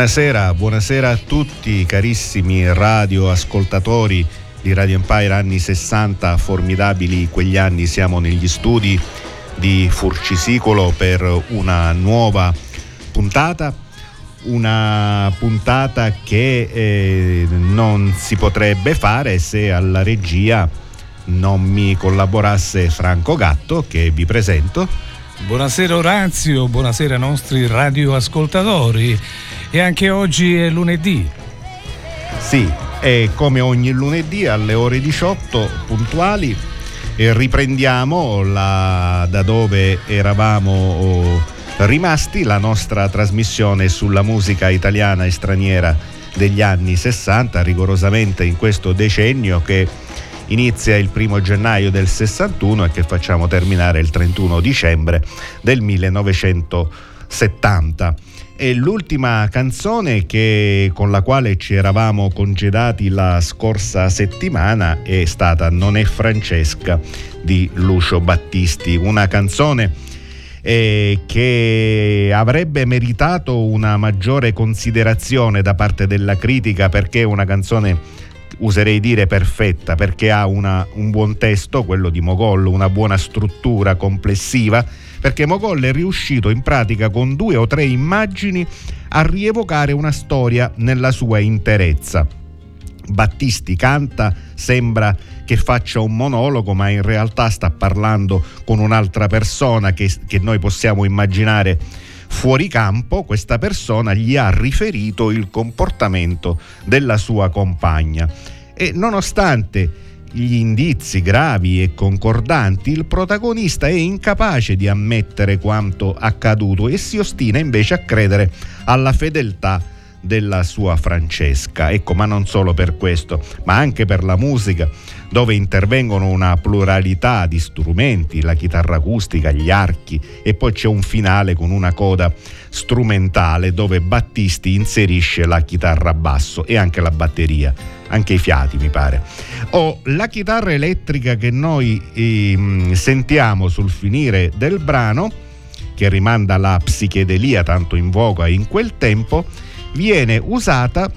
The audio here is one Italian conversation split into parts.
Buonasera, buonasera a tutti carissimi radioascoltatori di Radio Empire anni 60, formidabili quegli anni, siamo negli studi di Furcisicolo per una nuova puntata, una puntata che eh, non si potrebbe fare se alla regia non mi collaborasse Franco Gatto che vi presento. Buonasera Orazio, buonasera ai nostri radioascoltatori e anche oggi è lunedì. Sì, e come ogni lunedì alle ore 18 puntuali riprendiamo la, da dove eravamo oh, rimasti la nostra trasmissione sulla musica italiana e straniera degli anni 60, rigorosamente in questo decennio che inizia il primo gennaio del 61 e che facciamo terminare il 31 dicembre del 1970 è l'ultima canzone che, con la quale ci eravamo congedati la scorsa settimana è stata Non è Francesca di Lucio Battisti, una canzone eh, che avrebbe meritato una maggiore considerazione da parte della critica perché è una canzone userei dire perfetta perché ha una, un buon testo, quello di Mogol, una buona struttura complessiva perché Mogol è riuscito in pratica con due o tre immagini a rievocare una storia nella sua interezza. Battisti canta, sembra che faccia un monologo, ma in realtà sta parlando con un'altra persona che, che noi possiamo immaginare fuori campo. Questa persona gli ha riferito il comportamento della sua compagna. E nonostante gli indizi gravi e concordanti, il protagonista è incapace di ammettere quanto accaduto e si ostina invece a credere alla fedeltà della sua Francesca. Ecco, ma non solo per questo, ma anche per la musica, dove intervengono una pluralità di strumenti, la chitarra acustica, gli archi e poi c'è un finale con una coda strumentale dove Battisti inserisce la chitarra basso e anche la batteria, anche i fiati mi pare. O la chitarra elettrica che noi eh, sentiamo sul finire del brano, che rimanda alla psichedelia tanto in voga in quel tempo, viene usata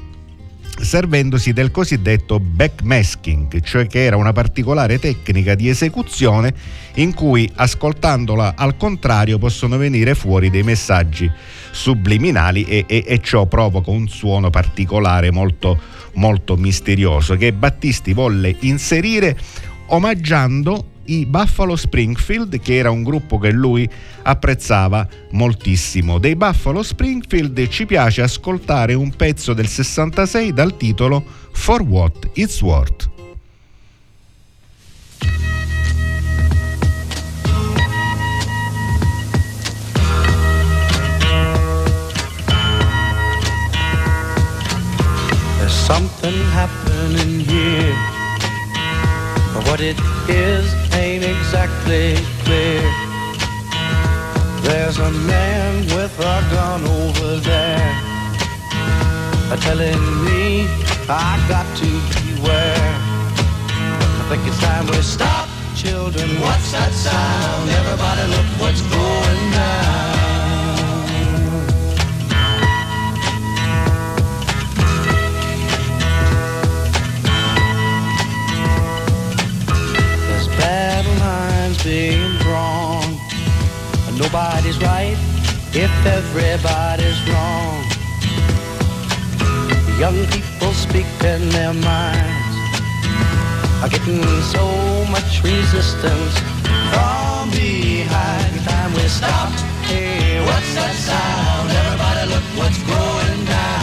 servendosi del cosiddetto backmasking, cioè che era una particolare tecnica di esecuzione in cui ascoltandola al contrario possono venire fuori dei messaggi subliminali e, e, e ciò provoca un suono particolare molto, molto misterioso che Battisti volle inserire omaggiando i Buffalo Springfield, che era un gruppo che lui apprezzava moltissimo. Dei Buffalo Springfield ci piace ascoltare un pezzo del 66 dal titolo For What It's Worth. There's something happening here. But what it is ain't exactly clear. There's a man with a gun over there telling me I got to beware. I think it's time we stop, children. What's that sound? Everybody look what's going down. Drawn. And nobody's right if everybody's wrong. Young people speak in their minds are getting so much resistance from behind. Time we stop. Hey, what's that sound? Everybody look what's going down.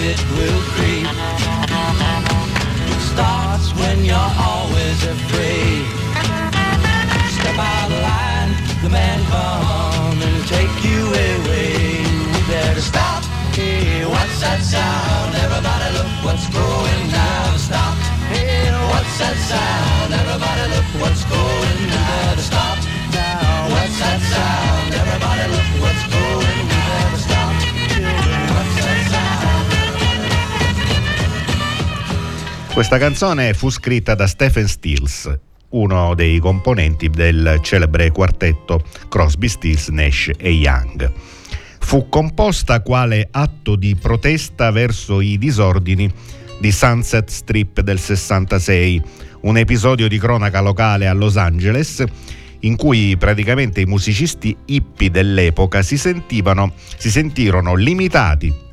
down. street. It starts when you're always afraid. Step out of line, the man come and take you away. You better stop. Hey, what's that sound? Questa canzone fu scritta da Stephen Stills, uno dei componenti del celebre quartetto Crosby, Stills, Nash e Young. Fu composta quale atto di protesta verso i disordini di Sunset Strip del 66, un episodio di cronaca locale a Los Angeles in cui praticamente i musicisti hippie dell'epoca si, sentivano, si sentirono limitati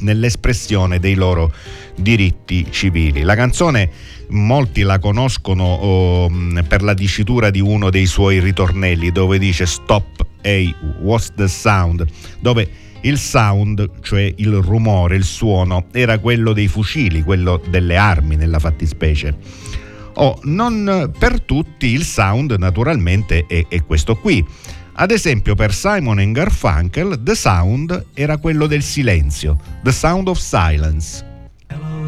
nell'espressione dei loro diritti civili. La canzone molti la conoscono oh, per la dicitura di uno dei suoi ritornelli dove dice stop, hey, what's the sound? dove il sound, cioè il rumore, il suono, era quello dei fucili, quello delle armi nella fattispecie. Oh, non per tutti il sound naturalmente è, è questo qui. Ad esempio per Simon Garfunkel The Sound era quello del silenzio, The Sound of Silence.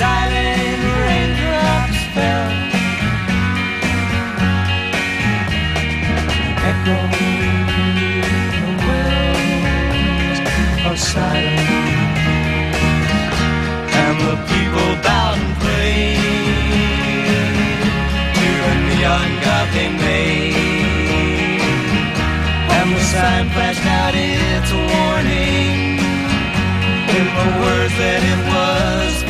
silent raindrops, fell. Echoing the wells of silence and the people bowed and prayed to the neon god they made. And the sign flashed out its warning in the words that it was.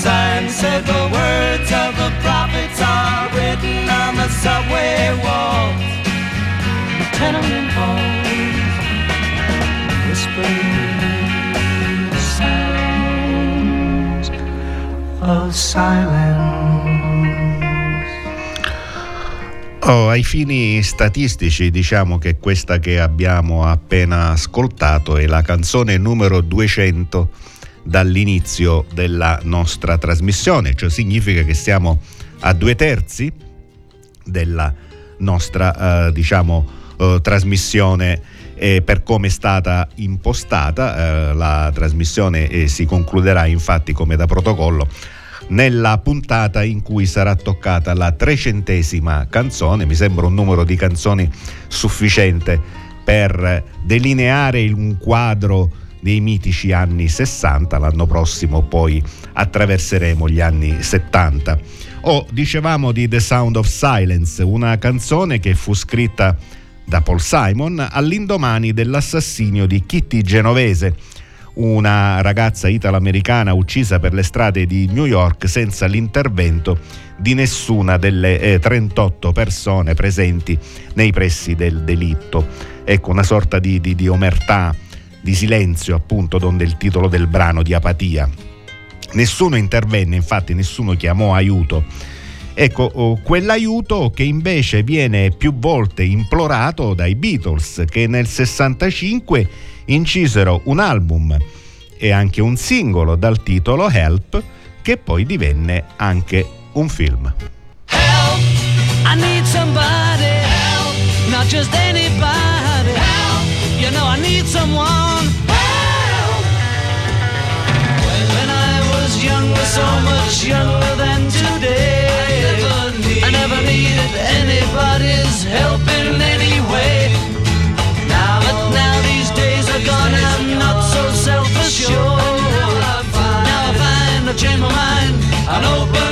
Sign said the words of the prophets are written on the subway walls, the tenement halls, whispering sounds of silence. Oh, ai fini statistici diciamo che questa che abbiamo appena ascoltato è la canzone numero 200 dall'inizio della nostra trasmissione, cioè significa che siamo a due terzi della nostra eh, diciamo eh, trasmissione eh, per come è stata impostata. Eh, la trasmissione eh, si concluderà infatti come da protocollo nella puntata in cui sarà toccata la trecentesima canzone. Mi sembra un numero di canzoni sufficiente per delineare un quadro dei mitici anni 60, l'anno prossimo poi attraverseremo gli anni 70. O oh, dicevamo di The Sound of Silence, una canzone che fu scritta da Paul Simon all'indomani dell'assassinio di Kitty Genovese, una ragazza italo-americana uccisa per le strade di New York senza l'intervento di nessuna delle eh, 38 persone presenti nei pressi del delitto. Ecco, una sorta di, di, di omertà di silenzio, appunto, donde il titolo del brano di apatia. Nessuno intervenne, infatti nessuno chiamò aiuto. Ecco, oh, quell'aiuto che invece viene più volte implorato dai Beatles, che nel 65 incisero un album e anche un singolo dal titolo Help, che poi divenne anche un film. Help, I need somebody, help, not just anybody, help, you know I need someone. So much younger than today. I never, need, I never needed anybody's help in any way. Now, but now these days are gone, I'm not so self-assured. Now I find I've changed my mind and open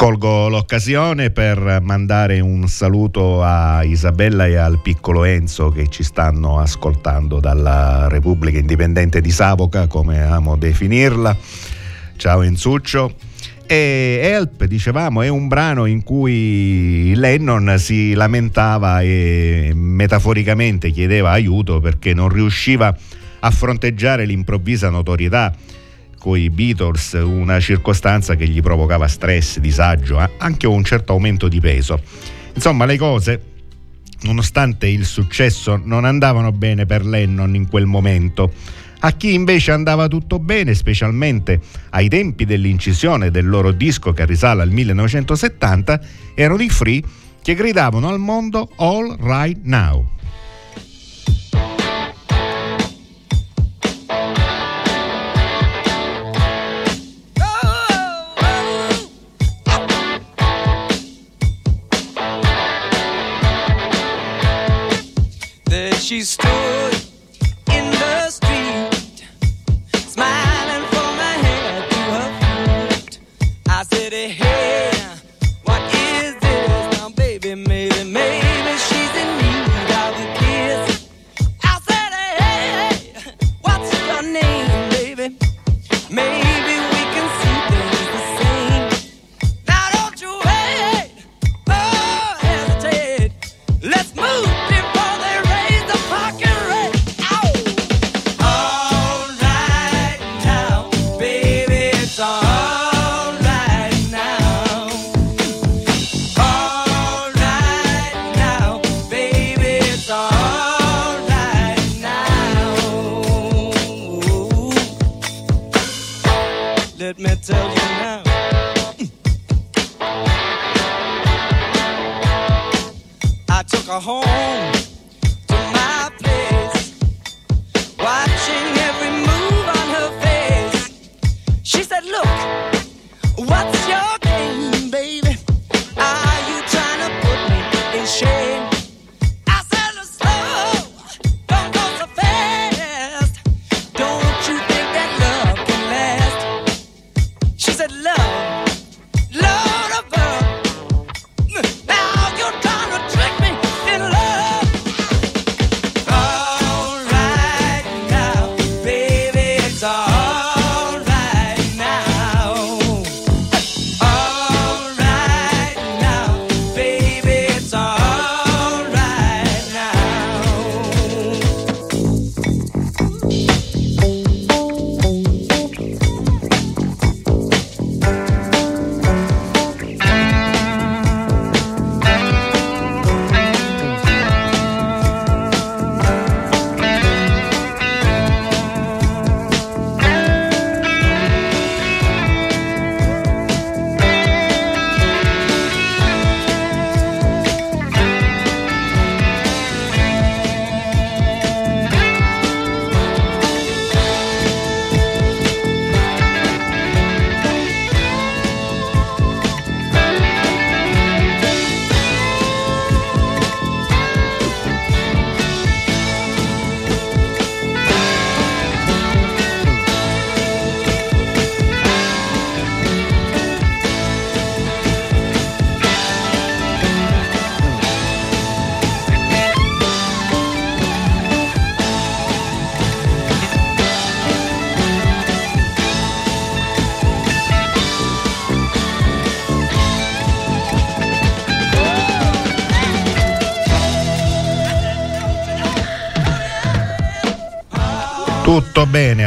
Colgo l'occasione per mandare un saluto a Isabella e al piccolo Enzo che ci stanno ascoltando dalla Repubblica Indipendente di Savoca, come amo definirla. Ciao Enzuccio. E Help, dicevamo, è un brano in cui Lennon si lamentava e metaforicamente chiedeva aiuto perché non riusciva a fronteggiare l'improvvisa notorietà con i Beatles una circostanza che gli provocava stress, disagio, anche un certo aumento di peso. Insomma, le cose, nonostante il successo, non andavano bene per Lennon in quel momento. A chi invece andava tutto bene, specialmente ai tempi dell'incisione del loro disco che risale al 1970, erano i Free che gridavano al mondo All Right Now. stay still song.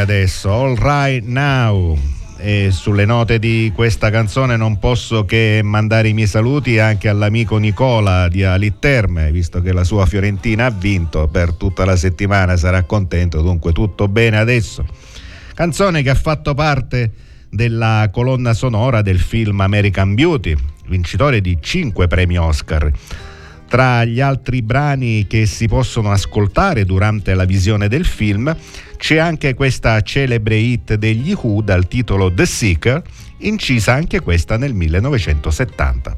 Adesso, all right now. E sulle note di questa canzone non posso che mandare i miei saluti anche all'amico Nicola di Alitterme, visto che la sua Fiorentina ha vinto per tutta la settimana, sarà contento, dunque tutto bene adesso. Canzone che ha fatto parte della colonna sonora del film American Beauty, vincitore di 5 premi Oscar. Tra gli altri brani che si possono ascoltare durante la visione del film c'è anche questa celebre hit degli Who dal titolo The Seeker, incisa anche questa nel 1970.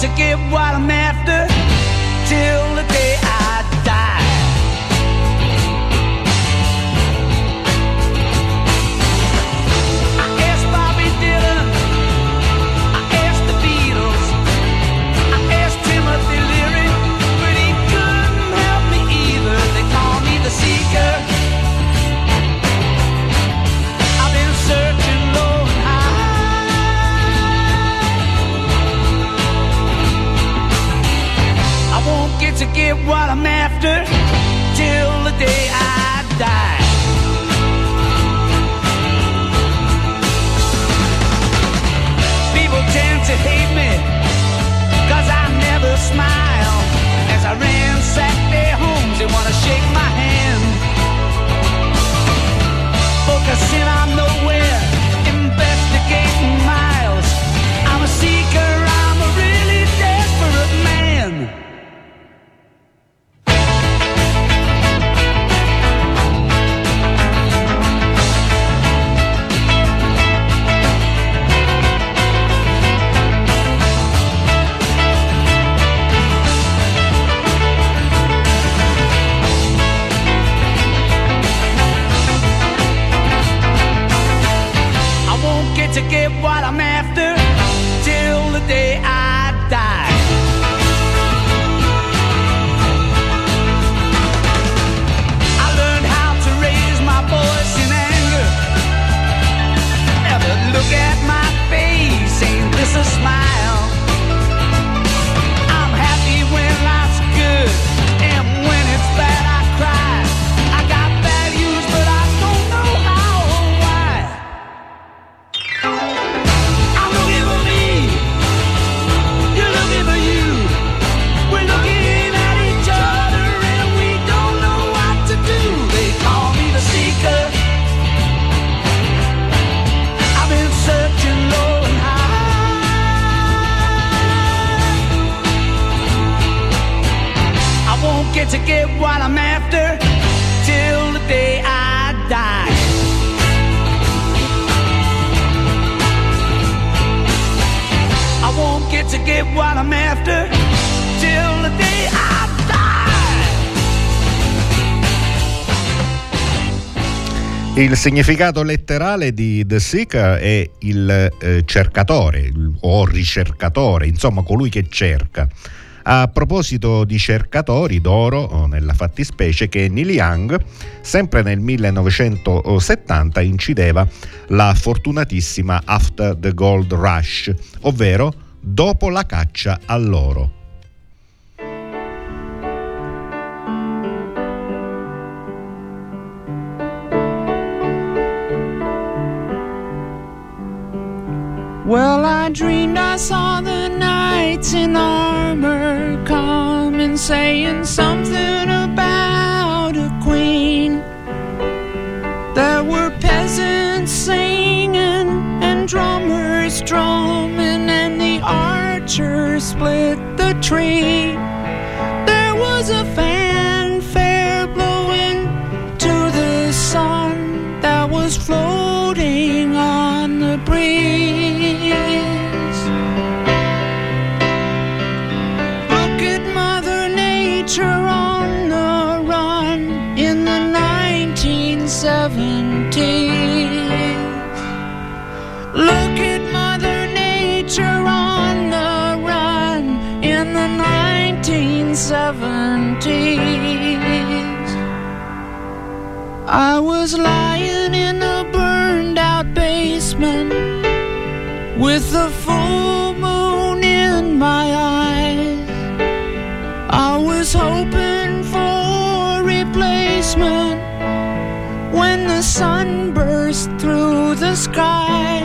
to give what a man Il significato letterale di The Seeker è il eh, cercatore o ricercatore, insomma colui che cerca. A proposito di cercatori d'oro, nella fattispecie, che Neil Young, sempre nel 1970, incideva la fortunatissima After the Gold Rush, ovvero dopo la caccia all'oro. Well, I dreamed I saw the knights in armor coming, saying something about a queen. There were peasants singing and drummers drumming, and the archers split the tree. There was a fanfare 1970s. I was lying in a burned out basement with the full moon in my eyes. I was hoping for replacement when the sun burst through the sky.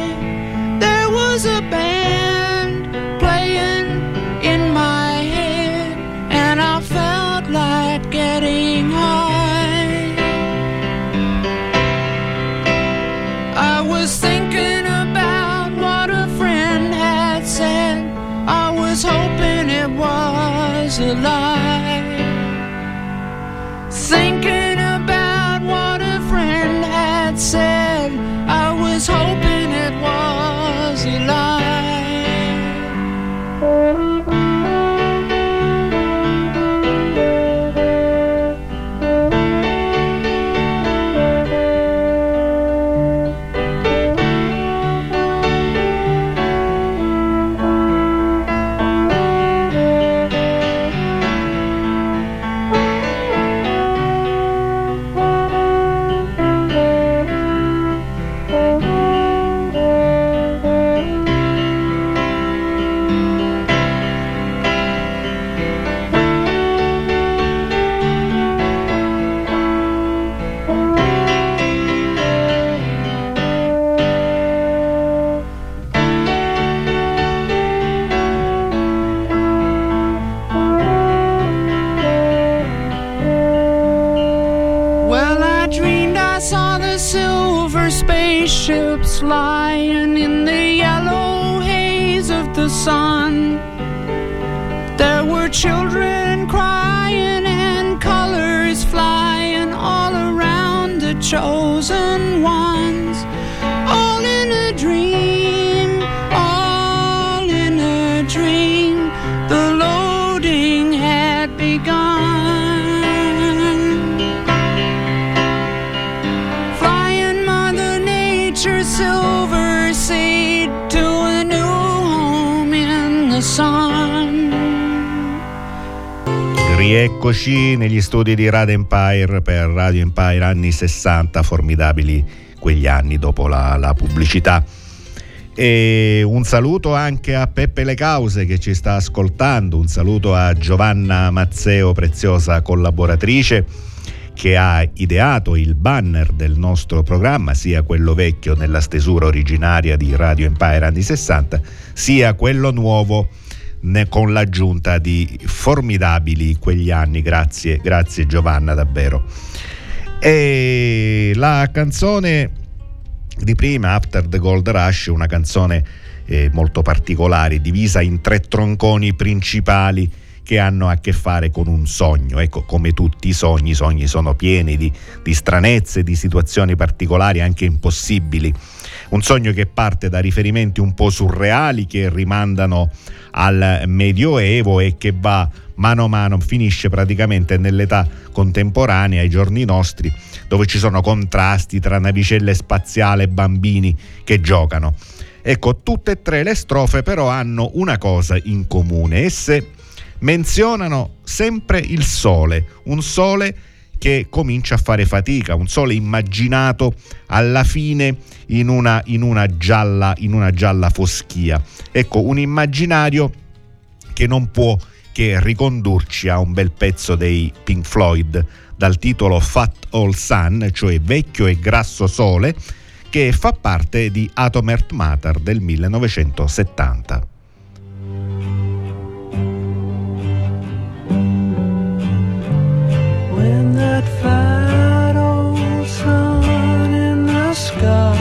alive. Studi di Radio Empire per Radio Empire anni 60, formidabili quegli anni dopo la, la pubblicità. E un saluto anche a Peppe Le Cause che ci sta ascoltando, un saluto a Giovanna Mazzeo, preziosa collaboratrice che ha ideato il banner del nostro programma, sia quello vecchio nella stesura originaria di Radio Empire anni 60, sia quello nuovo con l'aggiunta di formidabili quegli anni. Grazie, grazie Giovanna davvero. E la canzone di prima, After the Gold Rush, una canzone eh, molto particolare, divisa in tre tronconi principali che hanno a che fare con un sogno. Ecco, come tutti i sogni, i sogni sono pieni di, di stranezze, di situazioni particolari, anche impossibili. Un sogno che parte da riferimenti un po' surreali che rimandano al Medioevo e che va mano a mano, finisce praticamente nell'età contemporanea, ai giorni nostri, dove ci sono contrasti tra navicelle spaziali e bambini che giocano. Ecco, tutte e tre le strofe però hanno una cosa in comune, esse menzionano sempre il sole, un sole che comincia a fare fatica, un sole immaginato alla fine in una, in una, gialla, in una gialla foschia. Ecco, un immaginario che non può che ricondurci a un bel pezzo dei Pink Floyd dal titolo Fat All Sun, cioè Vecchio e Grasso Sole, che fa parte di Atom Earth Matter del 1970. That fat old sun in the sky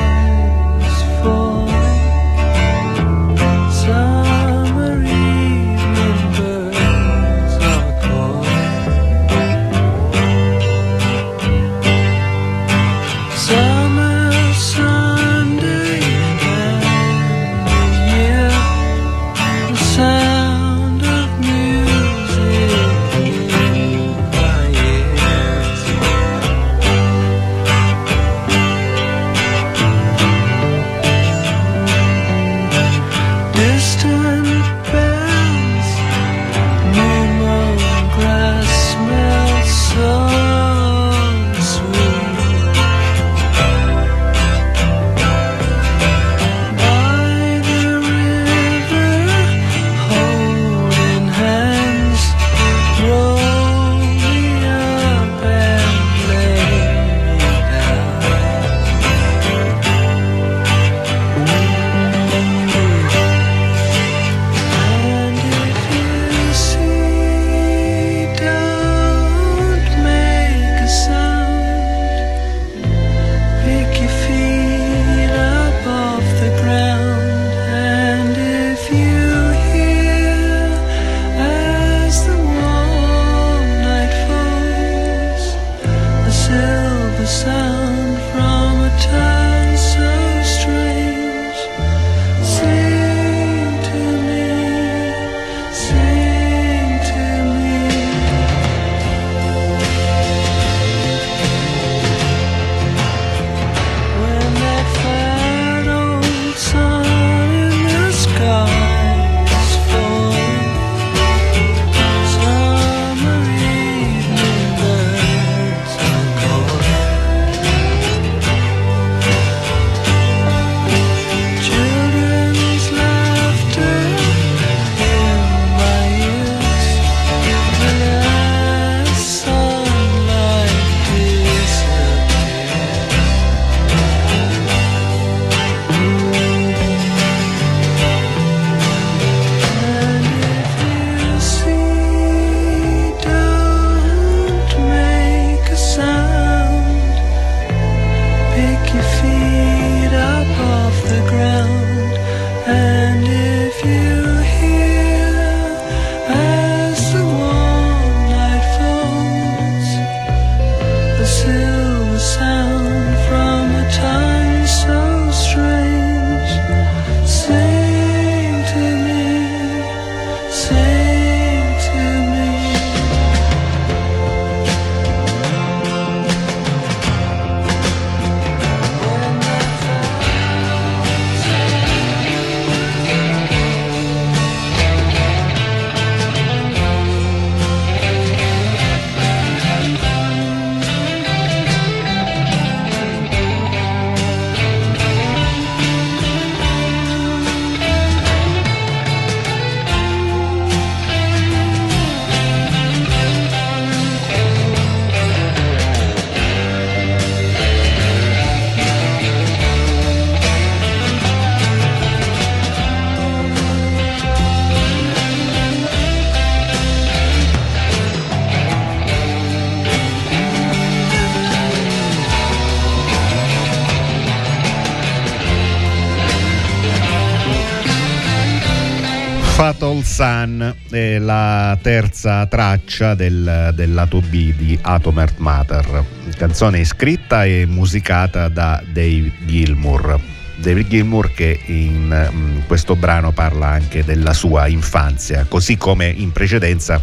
Fatal Sun è la terza traccia del, del lato B di Atom Earth Matter, canzone scritta e musicata da Dave Gilmour. David Gilmour che in um, questo brano parla anche della sua infanzia, così come in precedenza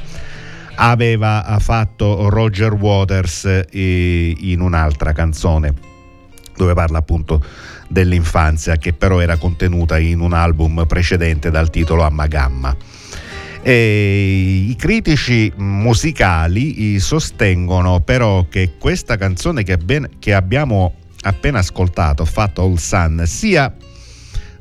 aveva fatto Roger Waters eh, in un'altra canzone dove parla appunto dell'infanzia che però era contenuta in un album precedente dal titolo Ammagamma. E I critici musicali sostengono però che questa canzone che, ben, che abbiamo appena ascoltato, Fat All Sun, sia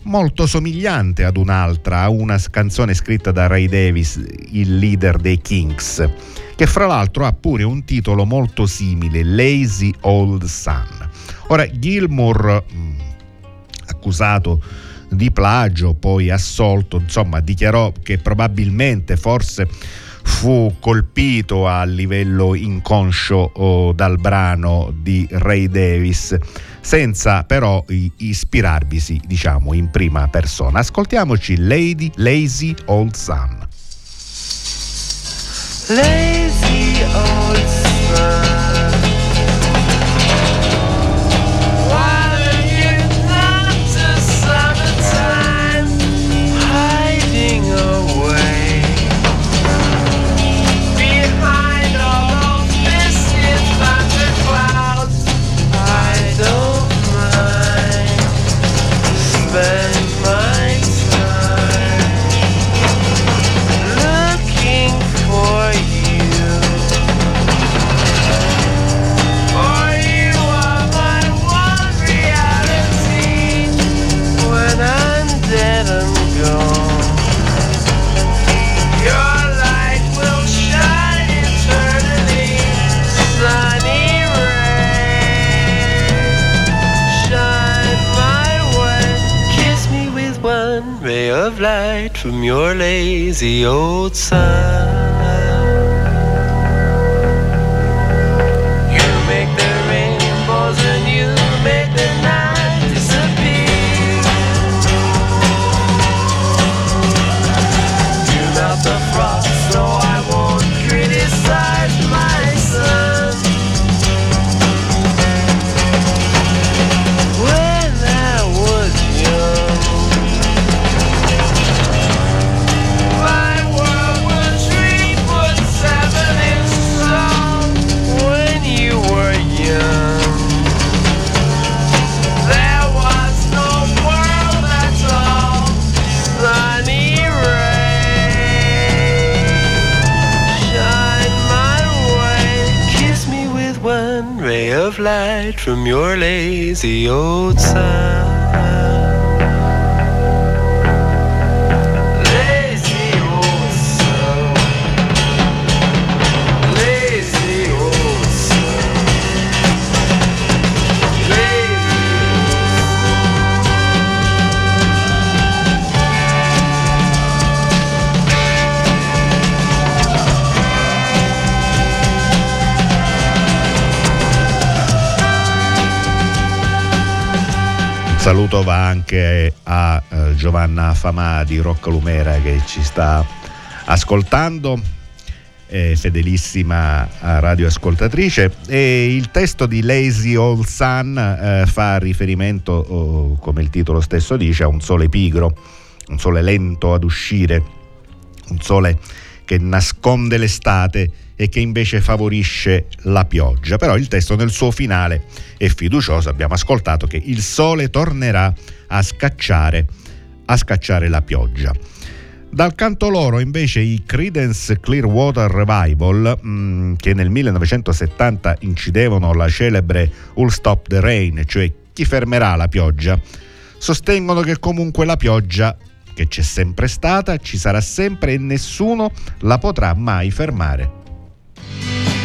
molto somigliante ad un'altra, a una canzone scritta da Ray Davis, il leader dei Kings, che fra l'altro ha pure un titolo molto simile, Lazy Old Sun. Ora, Gilmour accusato di plagio, poi assolto, insomma dichiarò che probabilmente forse fu colpito a livello inconscio oh, dal brano di Ray Davis senza però ispirarvisi diciamo in prima persona. Ascoltiamoci Lady Lazy Old Sun Lazy Old Sun bed. Lazy old sun. Lazy old saluto va anche a eh, Giovanna Famà di Rocca Lumera che ci sta ascoltando, eh, fedelissima radioascoltatrice. E il testo di Lazy Old Sun eh, fa riferimento, oh, come il titolo stesso dice, a un sole pigro, un sole lento ad uscire, un sole che nasconde l'estate e che invece favorisce la pioggia. Però il testo nel suo finale è fiducioso, abbiamo ascoltato che il sole tornerà a scacciare, a scacciare la pioggia. Dal canto loro invece i Credence Clearwater Revival, mm, che nel 1970 incidevano la celebre All Stop the Rain, cioè chi fermerà la pioggia, sostengono che comunque la pioggia che c'è sempre stata, ci sarà sempre e nessuno la potrà mai fermare. Nel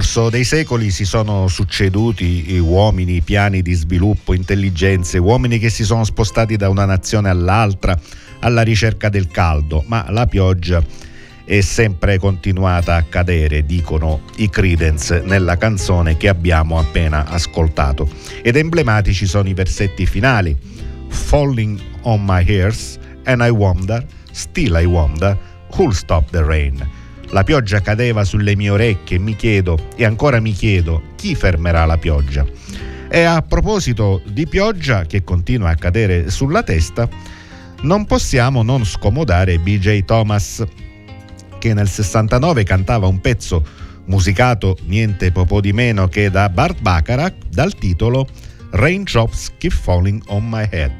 corso dei secoli si sono succeduti uomini, piani di sviluppo, intelligenze, uomini che si sono spostati da una nazione all'altra alla ricerca del caldo, ma la pioggia è sempre continuata a cadere, dicono i Credence nella canzone che abbiamo appena ascoltato. Ed emblematici sono i versetti finali. Falling on my ears and I wonder, still I wonder, who'll stop the rain. La pioggia cadeva sulle mie orecchie mi chiedo, e ancora mi chiedo, chi fermerà la pioggia? E a proposito di pioggia che continua a cadere sulla testa, non possiamo non scomodare BJ Thomas, che nel 69 cantava un pezzo musicato niente po' di meno che da Bart Bacharach dal titolo Raindrops Keep Falling on My Head.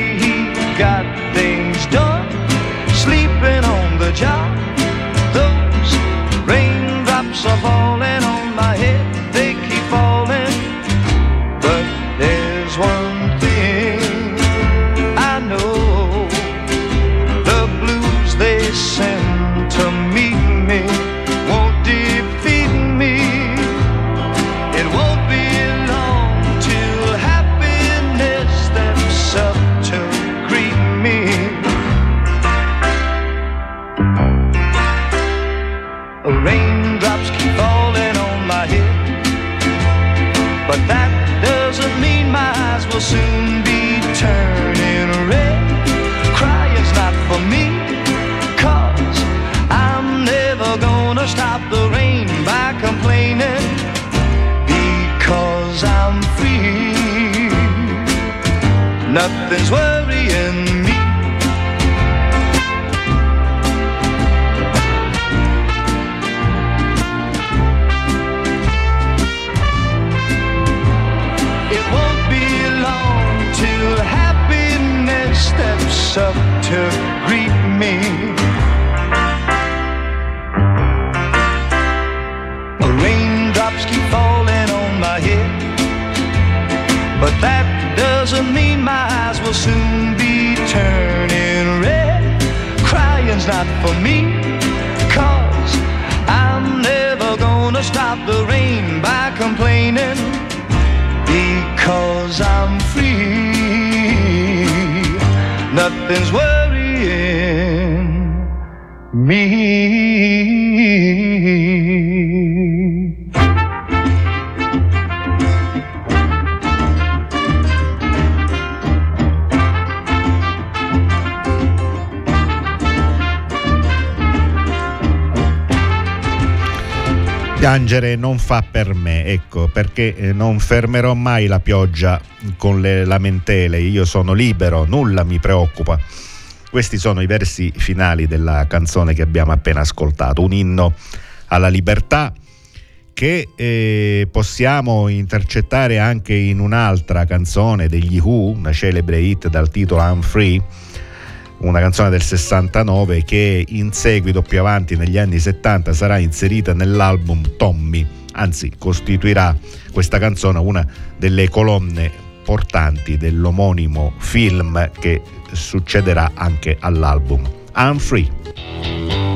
job. Perché eh, non fermerò mai la pioggia con le lamentele, io sono libero, nulla mi preoccupa. Questi sono i versi finali della canzone che abbiamo appena ascoltato, un inno alla libertà che eh, possiamo intercettare anche in un'altra canzone degli Who, una celebre hit dal titolo I'm Free, una canzone del 69 che in seguito più avanti negli anni 70 sarà inserita nell'album Tommy, anzi costituirà questa canzone una delle colonne portanti dell'omonimo film che succederà anche all'album. I'm Free.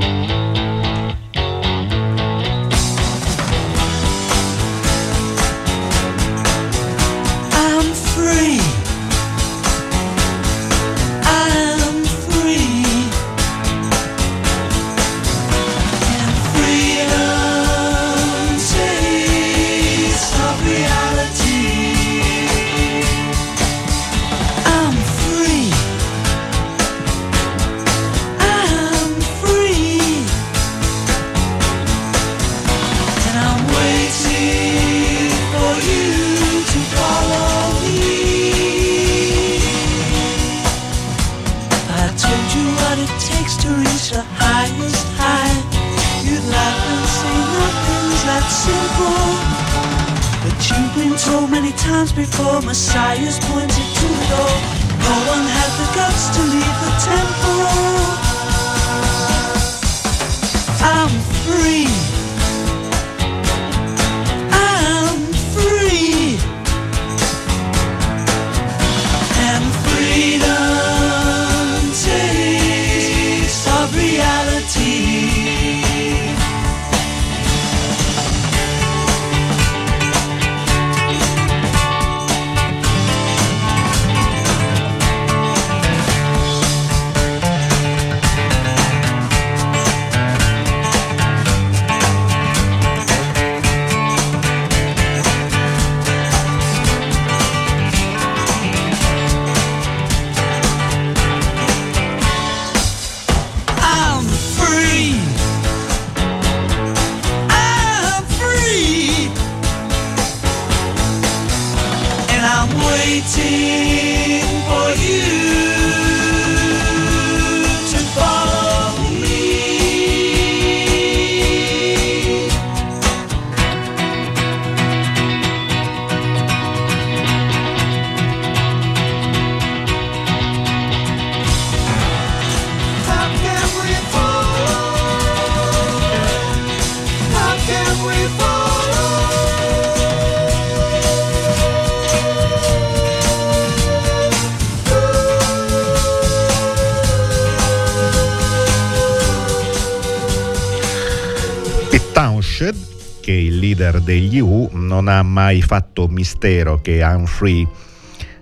Degli U, non ha mai fatto mistero che I'm Free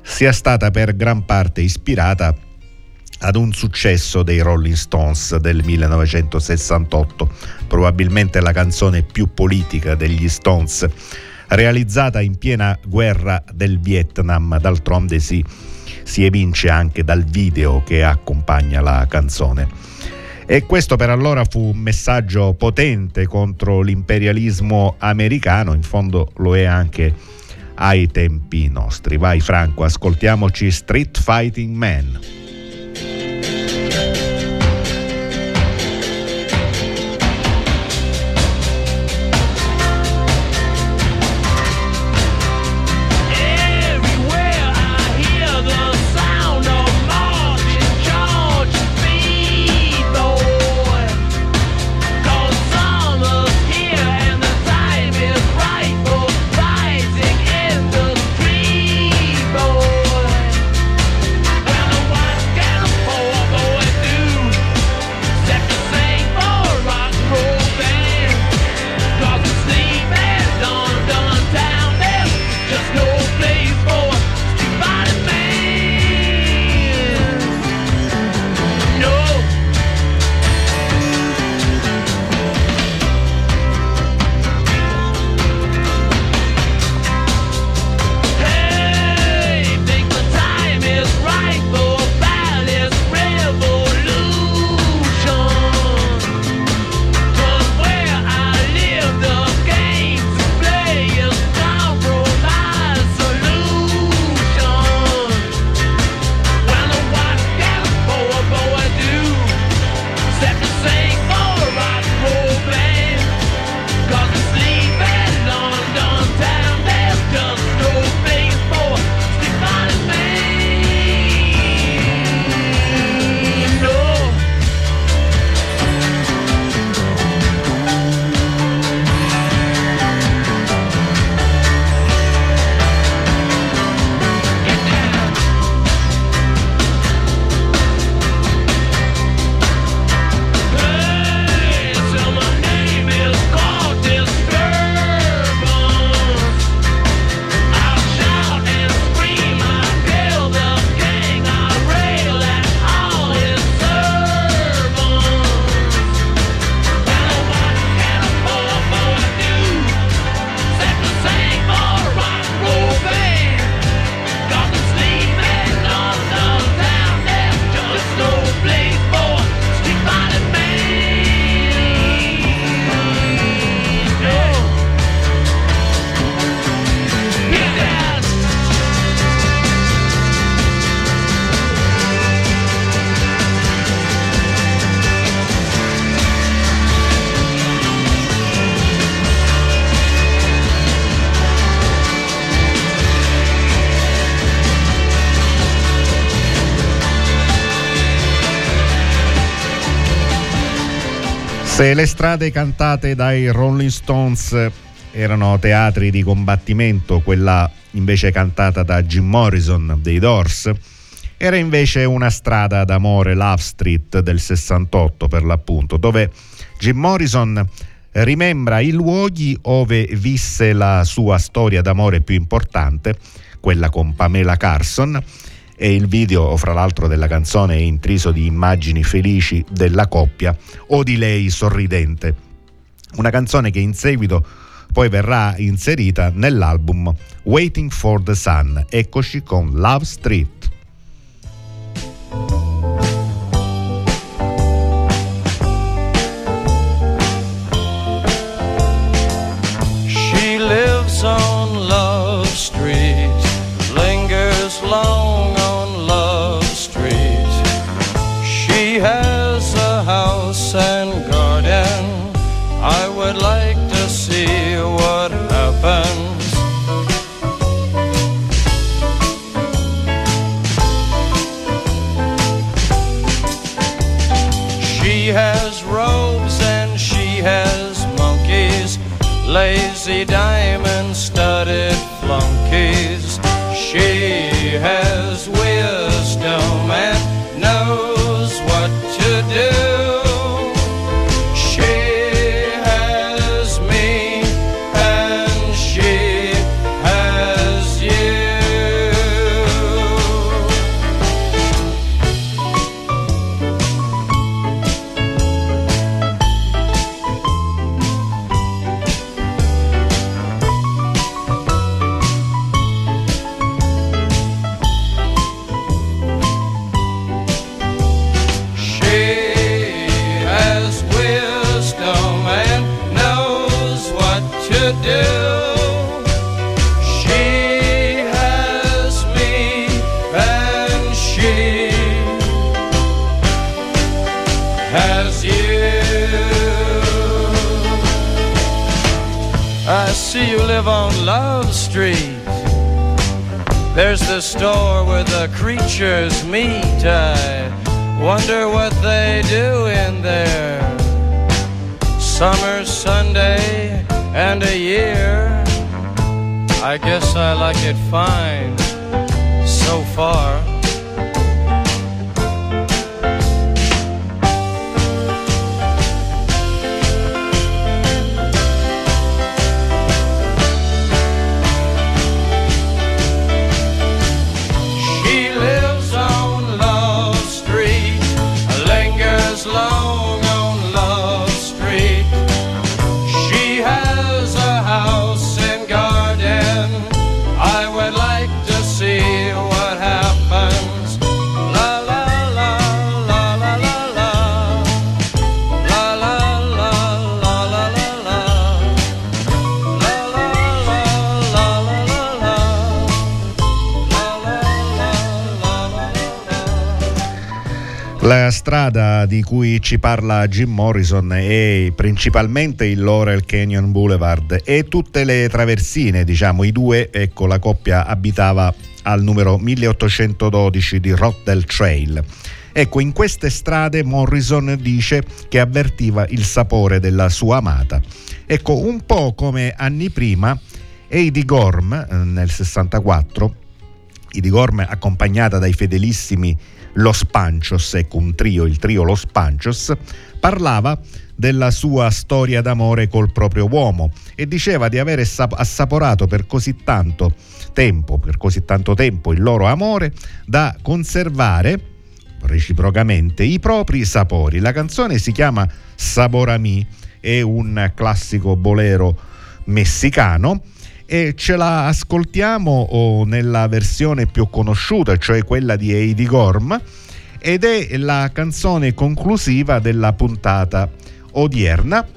sia stata per gran parte ispirata ad un successo dei Rolling Stones del 1968, probabilmente la canzone più politica degli Stones, realizzata in piena guerra del Vietnam, d'altronde si, si evince anche dal video che accompagna la canzone. E questo per allora fu un messaggio potente contro l'imperialismo americano, in fondo lo è anche ai tempi nostri. Vai Franco, ascoltiamoci Street Fighting Man. Se le strade cantate dai Rolling Stones erano teatri di combattimento, quella invece cantata da Jim Morrison dei Doors. Era invece una strada d'amore Love Street del 68 per l'appunto, dove Jim Morrison rimembra i luoghi dove visse la sua storia d'amore più importante, quella con Pamela Carson, e il video, fra l'altro, della canzone è intriso di immagini felici della coppia o di lei sorridente. Una canzone che in seguito poi verrà inserita nell'album Waiting for the Sun. Eccoci con Love Street. I see you live on Love Street. There's the store where the creatures meet. I wonder what they do in there. Summer, Sunday, and a year. I guess I like it fine so far. Strada di cui ci parla Jim Morrison è principalmente il Laurel Canyon Boulevard e tutte le traversine, diciamo, i due, ecco, la coppia abitava al numero 1812 di Rotterdam Trail. Ecco, in queste strade Morrison dice che avvertiva il sapore della sua amata. Ecco, un po' come anni prima, Heidi Gorm eh, nel 64 Idi Gorm accompagnata dai fedelissimi Los Panchos, ecco un trio, il trio Los Panchos, parlava della sua storia d'amore col proprio uomo e diceva di aver assap- assaporato per così tanto tempo, per così tanto tempo il loro amore da conservare reciprocamente i propri sapori. La canzone si chiama Saborami, è un classico bolero messicano e ce la ascoltiamo nella versione più conosciuta, cioè quella di Heidi Gorm, ed è la canzone conclusiva della puntata odierna.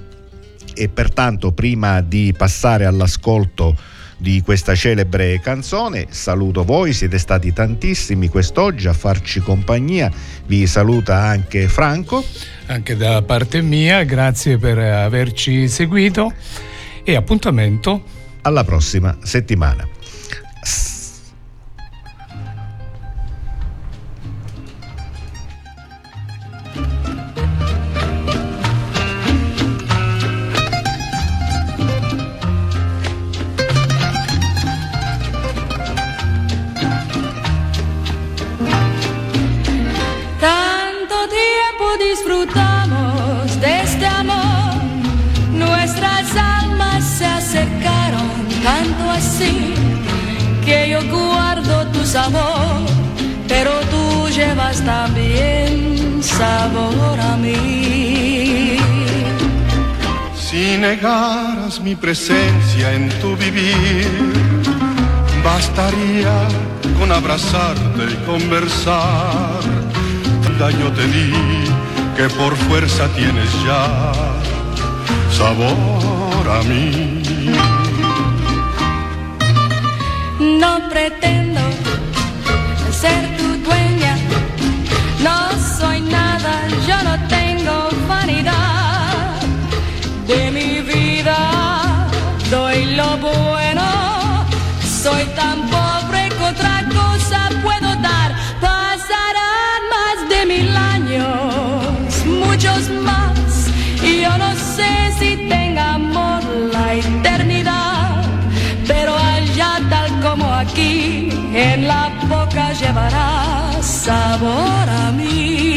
E pertanto prima di passare all'ascolto di questa celebre canzone saluto voi, siete stati tantissimi quest'oggi a farci compagnia, vi saluta anche Franco. Anche da parte mia, grazie per averci seguito. E appuntamento alla prossima settimana. guardo tu sabor, pero tú llevas también sabor a mí. Si negaras mi presencia en tu vivir, bastaría con abrazarte y conversar. Daño te di que por fuerza tienes ya sabor a mí. llevará sabor a mí.